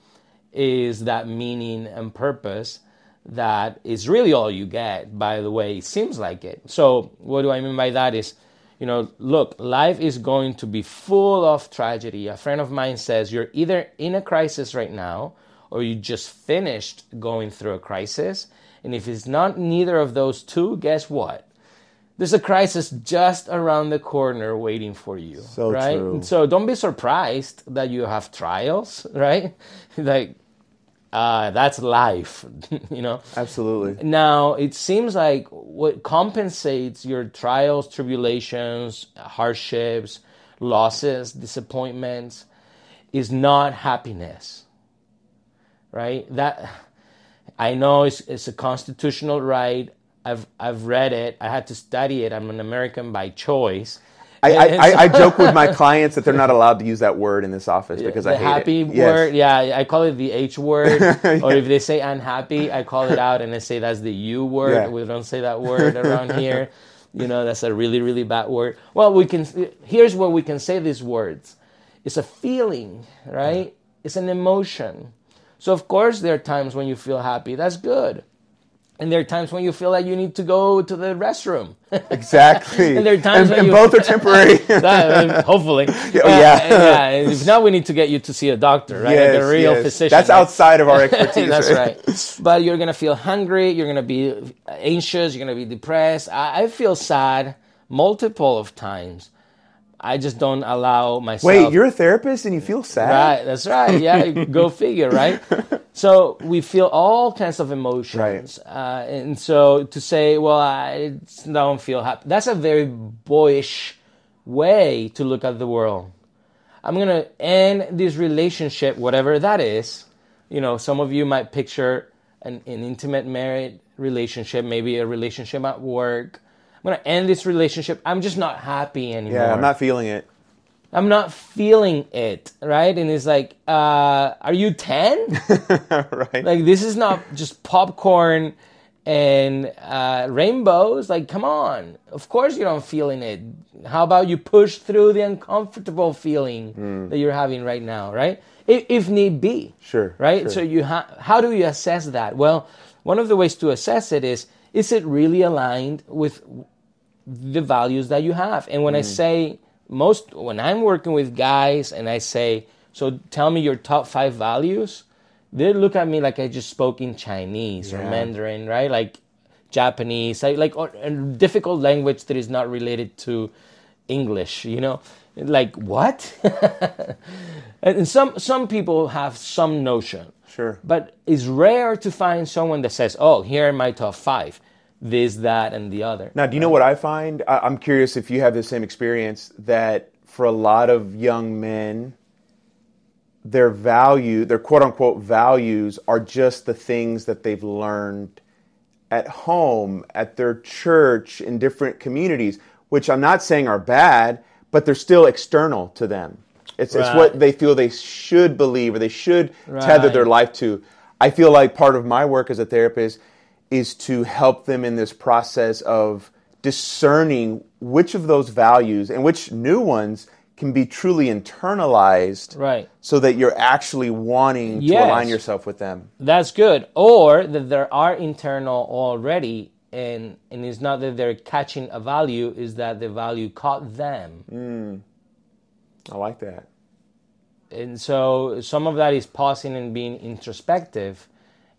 is that meaning and purpose that is really all you get by the way it seems like it. So what do i mean by that is you know look life is going to be full of tragedy. A friend of mine says you're either in a crisis right now or you just finished going through a crisis. And if it's not neither of those two guess what there's a crisis just around the corner waiting for you So right true. so don't be surprised that you have trials right like uh, that's life, you know. Absolutely. Now it seems like what compensates your trials, tribulations, hardships, losses, disappointments, is not happiness, right? That I know it's, it's a constitutional right. I've I've read it. I had to study it. I'm an American by choice. I, I, I, joke with my clients that they're not allowed to use that word in this office because the I hate happy it. Yes. word, yeah, I call it the H word. Or if they say unhappy, I call it out and I say that's the U word. Yeah. We don't say that word around here. You know, that's a really, really bad word. Well, we can. Here's where we can say these words. It's a feeling, right? It's an emotion. So of course there are times when you feel happy. That's good. And there are times when you feel like you need to go to the restroom. Exactly. And there are times and, when and you- both are temporary. That, hopefully. Oh, yeah. Uh, yeah. If not, we need to get you to see a doctor, right? Yes, like a real yes. physician. That's right? outside of our expertise. That's right. But you're gonna feel hungry. You're gonna be anxious. You're gonna be depressed. I, I feel sad multiple of times. I just don't allow myself. Wait, you're a therapist and you feel sad? Right, that's right. Yeah, go figure, right? So we feel all kinds of emotions, uh, and so to say, "Well, I don't feel happy," that's a very boyish way to look at the world. I'm gonna end this relationship, whatever that is. You know, some of you might picture an, an intimate married relationship, maybe a relationship at work. I'm gonna end this relationship. I'm just not happy anymore. Yeah, I'm not feeling it. I'm not feeling it, right? And it's like, uh, are you 10? right. like, this is not just popcorn and uh, rainbows. Like, come on. Of course you're not feeling it. How about you push through the uncomfortable feeling that you're having right now, right? If, if need be. Sure, Right? sure. So, you ha- how do you assess that? Well, one of the ways to assess it is, is it really aligned with the values that you have. And when I mm. say most, when I'm working with guys and I say, so tell me your top five values, they look at me like I just spoke in Chinese or Mandarin, right? Like Japanese, like, like or, a difficult language that is not related to English, you know? Like what? and some some people have some notion. Sure. But it's rare to find someone that says, "Oh, here are my top five. This, that, and the other." Now, do you know what I find? I, I'm curious if you have the same experience that for a lot of young men, their value, their quote unquote values, are just the things that they've learned at home, at their church, in different communities, which I'm not saying are bad, but they're still external to them. It's, it's what they feel they should believe or they should tether their life to. I feel like part of my work as a therapist is to help them in this process of discerning which of those values and which new ones can be truly internalized Right. so that you're actually wanting Yes. to align yourself with them. That's good. Or that there are internal already, and and it's not that they're catching a value, is that the value caught them. Mm. I like that. And so some of that is pausing and being introspective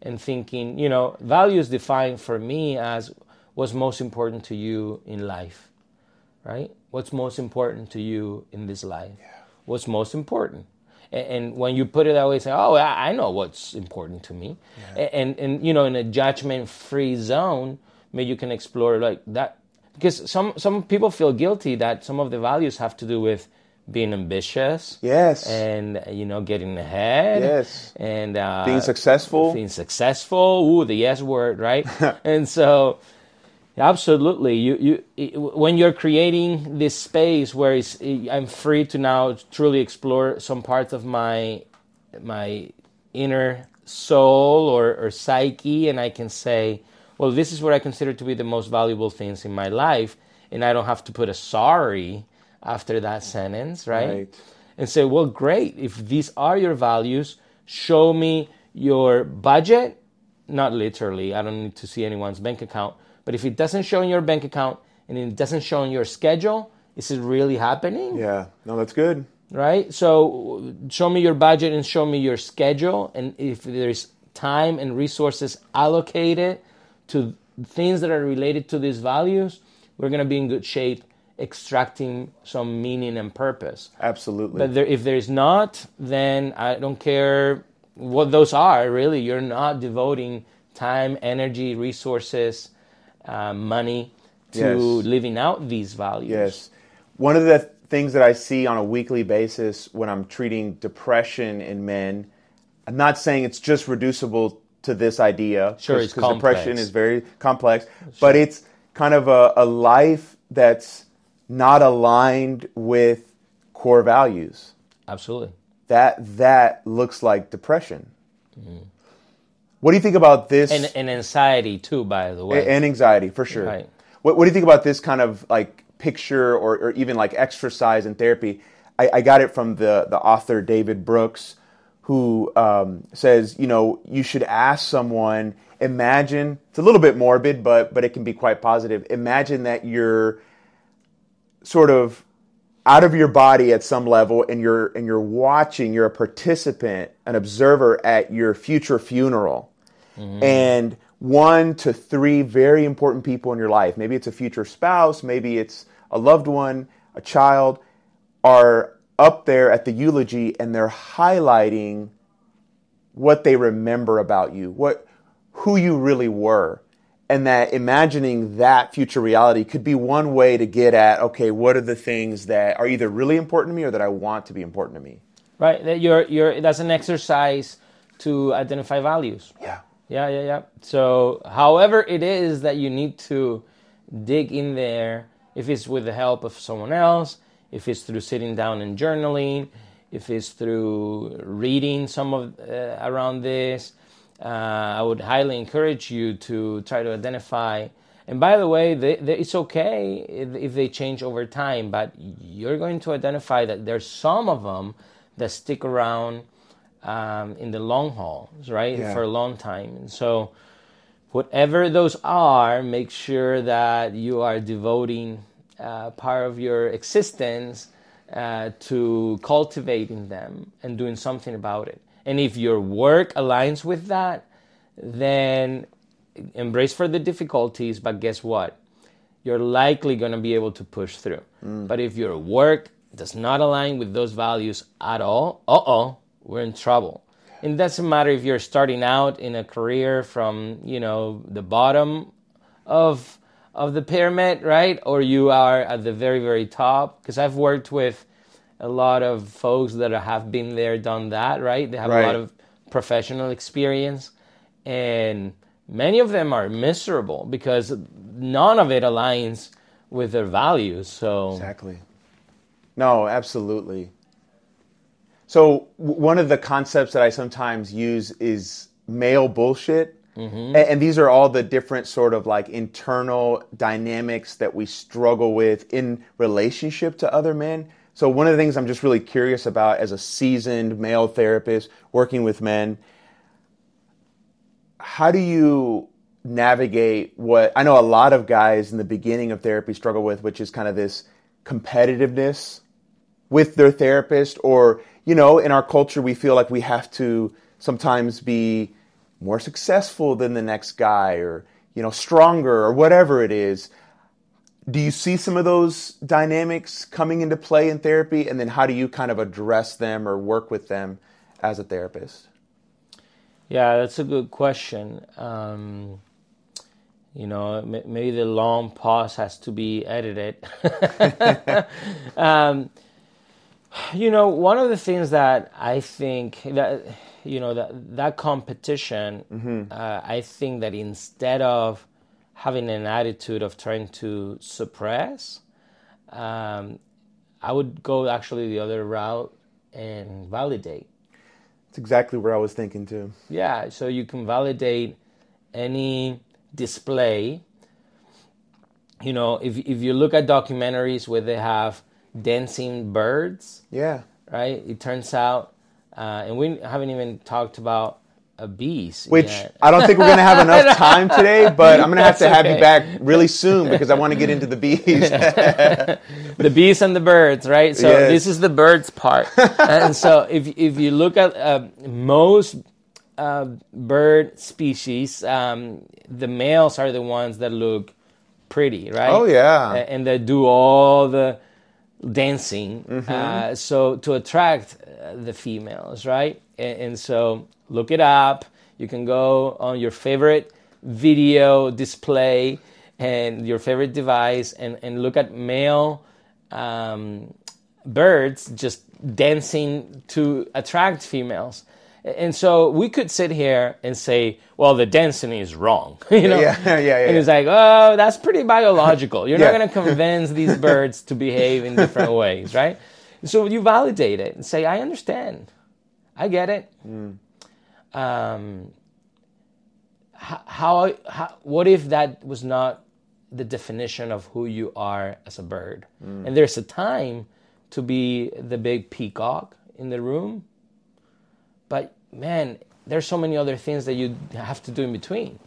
and thinking, you know, values defined for me as what's most important to you in life, right? What's most important to you in this life? What's most important? And, and when you put it that way, say, oh, I, know what's important to me. A- And, and, you know, in a judgment free zone, maybe you can explore like that. Because some, some people feel guilty that some of the values have to do with being ambitious Yes. and you know getting ahead Yes. and uh, Being successful. being successful ooh the yes word right and so absolutely you you when you're creating this space where it's, i'm free to now truly explore some parts of my my inner soul or, or psyche and i can say well this is what i consider to be the most valuable things in my life and i don't have to put a sorry after that sentence right, Right. and say well great if these are your values show me your budget not literally i don't need to see anyone's bank account but if it doesn't show in your bank account and it doesn't show in your schedule is it really happening Yeah. No, that's good. right? So show me your budget and show me your schedule, and if there's time and resources allocated to things that are related to these values, we're gonna be in good shape extracting some meaning and purpose. Absolutely. But there, if there's not, then I don't care what those are really. You're not devoting time, energy, resources, uh, money to Yes. living out these values. Yes. One of the things that I see on a weekly basis when I'm treating depression in men, I'm not saying it's just reducible to this idea. Sure, it's because depression is very complex, but it's kind of a, a life that's not aligned with core values. Absolutely. That that looks like depression. What do you think about this? And, and anxiety too, by the way. and anxiety for sure. Right. What, what do you think about this kind of like picture or, or even like exercise and therapy? I, I got it from the the author David Brooks, who um, says you know you should ask someone. Imagine it's a little bit morbid, but but it can be quite positive. Imagine that you're sort of out of your body at some level and you're and you're watching you're a participant an observer at your future funeral. Mm-hmm. And one to three very important people in your life maybe it's a future spouse maybe it's a loved one a child are up there at the eulogy and they're highlighting what they remember about you what who you really were and that imagining that future reality could be one way to get at okay what are the things that are either really important to me or that i want to be important to me right? That you're, you're, that's an exercise to identify values. yeah Yeah, yeah, yeah. So, however it is that you need to dig in there, if it's with the help of someone else, if it's through sitting down and journaling, if it's through reading some of uh, around this, I would highly encourage you to try to identify. And by the way, they, they, it's okay if, if they change over time, but you're going to identify that there's some of them that stick around um, in the long haul, right? Yeah. For a long time. And so, whatever those are, make sure that you are devoting uh, part of your existence uh, to cultivating them and doing something about it. And if your work aligns with that, then embrace for the difficulties, but guess what? You're likely going to be able to push through. But if your work does not align with those values at all, uh oh, we're in trouble. And it doesn't matter if you're starting out in a career from, you know, the bottom of of the pyramid, right? Or you are at the very, very top. Because I've worked with a lot of folks that have been there, done that, right? They have Right. a lot of professional experience, and many of them are miserable because none of it aligns with their values. So, Exactly. No, absolutely. So w- one of the concepts that I sometimes use is male bullshit. Mm-hmm. And, these are all the different sort of like internal dynamics that we struggle with in relationship to other men. So one of the things I'm just really curious about as a seasoned male therapist working with men, how do you navigate what I know a lot of guys in the beginning of therapy struggle with, which is kind of this competitiveness with their therapist, or, you know, in our culture, we feel like we have to sometimes be more successful than the next guy, or, you know, stronger, or whatever it is. Do you see some of those dynamics coming into play in therapy? And then how do you kind of address them or work with them as a therapist? yeah, that's a good question. Um, you know, m- maybe the long pause has to be edited. um, you know, one of the things that I think that you know that that competition, uh, I think that instead of having an attitude of trying to suppress, um, I would go actually the other route and validate. It's exactly where I was thinking too. Yeah, so you can validate any display. You know, if if you look at documentaries where they have dancing birds, Yeah. right? It turns out, uh, and we haven't even talked about a bees. Which. I don't think we're going to have enough time today, but I'm going to have to have you back really soon because I want to get into the bees. the bees and the birds, right? So Yes. this is the birds part. and so if if you look at uh, most uh, bird species, um, the males are the ones that look pretty, right? Oh, yeah. And they do all the dancing. Mm-hmm. Uh, so to attract uh, the females, right? And, and so look it up. You can go on your favorite video display and your favorite device and, and look at male um, birds just dancing to attract females. And so we could sit here and say, well, the dancing is wrong. you know? Yeah, yeah, yeah. And yeah. it's like, oh, that's pretty biological. You're Yeah. not going to convince these birds to behave in different ways, right? So you validate it and say, I understand. I get it. Um, how, how, what if that was not the definition of who you are as a bird? And there's a time to be the big peacock in the room, but man, there's so many other things that you have to do in between.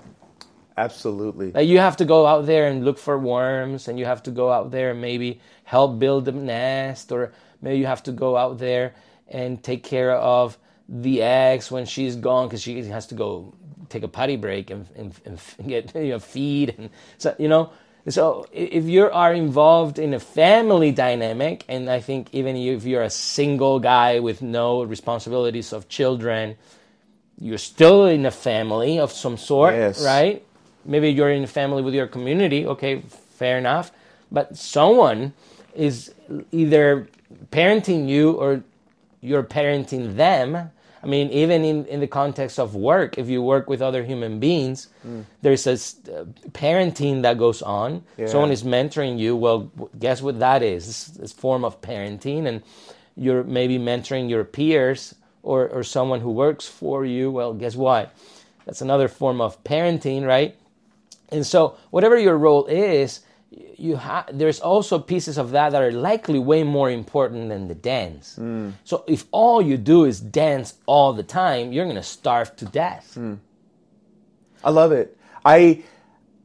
Absolutely. Like you have to go out there and look for worms, and you have to go out there and maybe help build the nest, or maybe you have to go out there and take care of the eggs when she's gone because she has to go take a potty break and, and, and get you know feed and so you know? So if you are involved in a family dynamic and i think even if you're a single guy with no responsibilities of children you're still in a family of some sort Yes. right? Maybe you're in a family with your community okay fair enough. But someone is either parenting you or you're parenting them i mean even in, in the context of work if you work with other human beings there's a uh, parenting that goes on. Yeah. someone is mentoring you. Well guess what that is? It's, it's form of parenting and you're maybe mentoring your peers or, or someone who works for you. Well guess what? That's another form of parenting right? And so, whatever your role is, you ha- there's also pieces of that that are likely way more important than the dance. So, if all you do is dance all the time, you're gonna starve to death. I love it. I,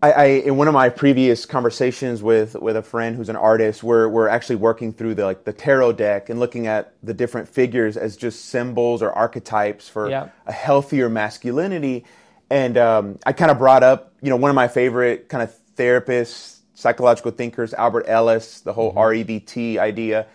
I, I, in one of my previous conversations with with a friend who's an artist, we're we're actually working through the like the tarot deck and looking at the different figures as just symbols or archetypes for Yeah. a healthier masculinity. And um, I kind of brought up, you know, one of my favorite kind of therapists, psychological thinkers, Albert Ellis, the whole mm-hmm. REBT idea.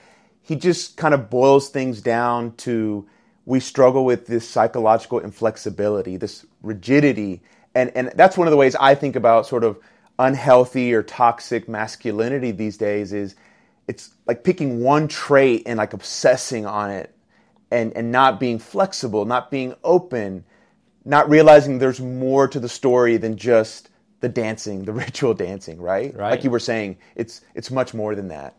He just kind of boils things down to we struggle with this psychological inflexibility, this rigidity. And, and that's one of the ways I think about sort of unhealthy or toxic masculinity these days is it's like picking one trait and like obsessing on it and, and not being flexible, not being open, not realizing there's more to the story than just the dancing, the ritual dancing, right? Right. Like you were saying, it's it's much more than that.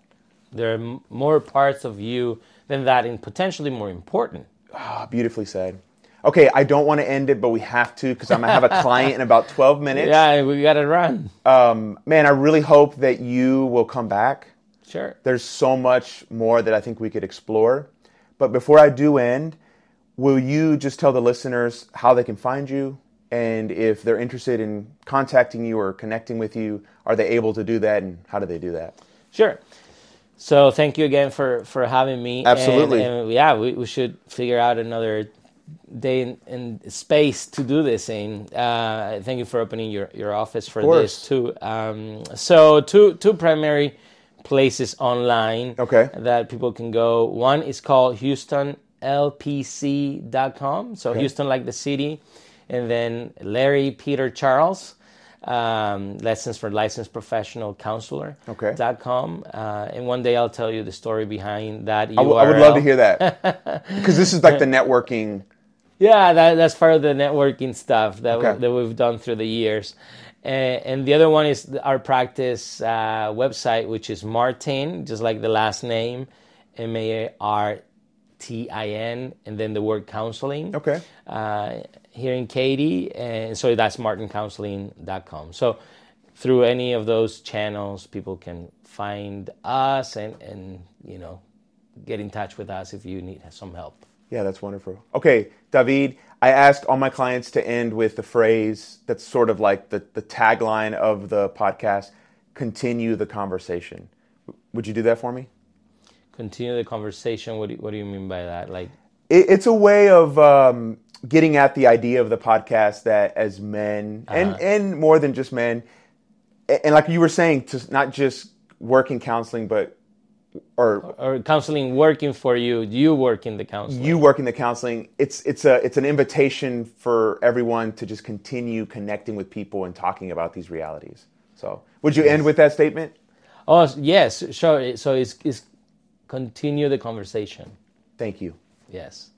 There are m- more parts of you than that, and potentially more important. Ah, beautifully said. Okay, I don't want to end it, but we have to because I'm gonna have a client in about 12 minutes. Yeah, we gotta run. Um, man, I really hope that you will come back. Sure. There's so much more that I think we could explore. But before I do end, will you just tell the listeners how they can find you? And if they're interested in contacting you or connecting with you, are they able to do that? And how do they do that? Sure. So thank you again for for having me. Absolutely. And, and yeah, we, we should figure out another day in, in space to do this in. Uh, thank you for opening your, your office for course. this too. Um, so two two primary places online Okay. that people can go. One is called HoustonLPC.com. So Houston like the city, and then Larry Peter Charles. Um, lessons for licensed professional counselor Okay. dot com uh, and one day I'll tell you the story behind that. I w- I would love to hear that because this is like the networking. Yeah, that, that's part of the networking stuff that Okay. we, that we've done through the years. And, and the other one is our practice uh, website, which is Martin, just like the last name, M A R T I N, and then the word counseling. Okay. Uh, here in Katy, and so that's martincounseling.com. So through any of those channels, people can find us and, and you know get in touch with us if you need some help. Yeah, that's wonderful. Okay, David, I ask all my clients to end with the phrase that's sort of like the, the tagline of the podcast continue the conversation. Would you do that for me? continue the conversation. What do you, what do you mean by that? Like, It, it's a way of um, getting at the idea of the podcast that as men, and, uh-huh. and more than just men, and like you were saying, to not just work in counseling, but or or counseling working for you, you work in the counseling. you working the counseling. It's it's a it's an invitation for everyone to just continue connecting with people and talking about these realities. So, would you end with that statement? Oh yes, sure. So it's, it's continue the conversation. Thank you. Yes.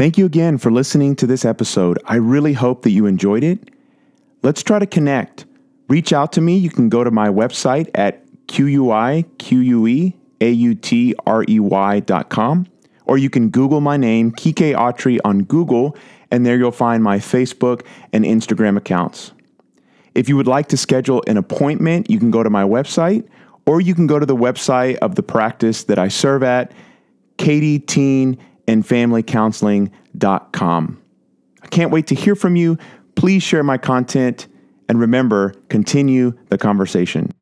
Thank you again for listening to this episode. I really hope that you enjoyed it. Let's try to connect. Reach out to me. You can go to my website at QUIQUEAUTREY.com or you can Google my name, Quique Autrey, on Google, and there you'll find my Facebook and Instagram accounts. If you would like to schedule an appointment, you can go to my website or you can go to the website of the practice that I serve at, Katy Teen and familycounseling.com. I can't wait to hear from you. Please share my content and remember, continue the conversation.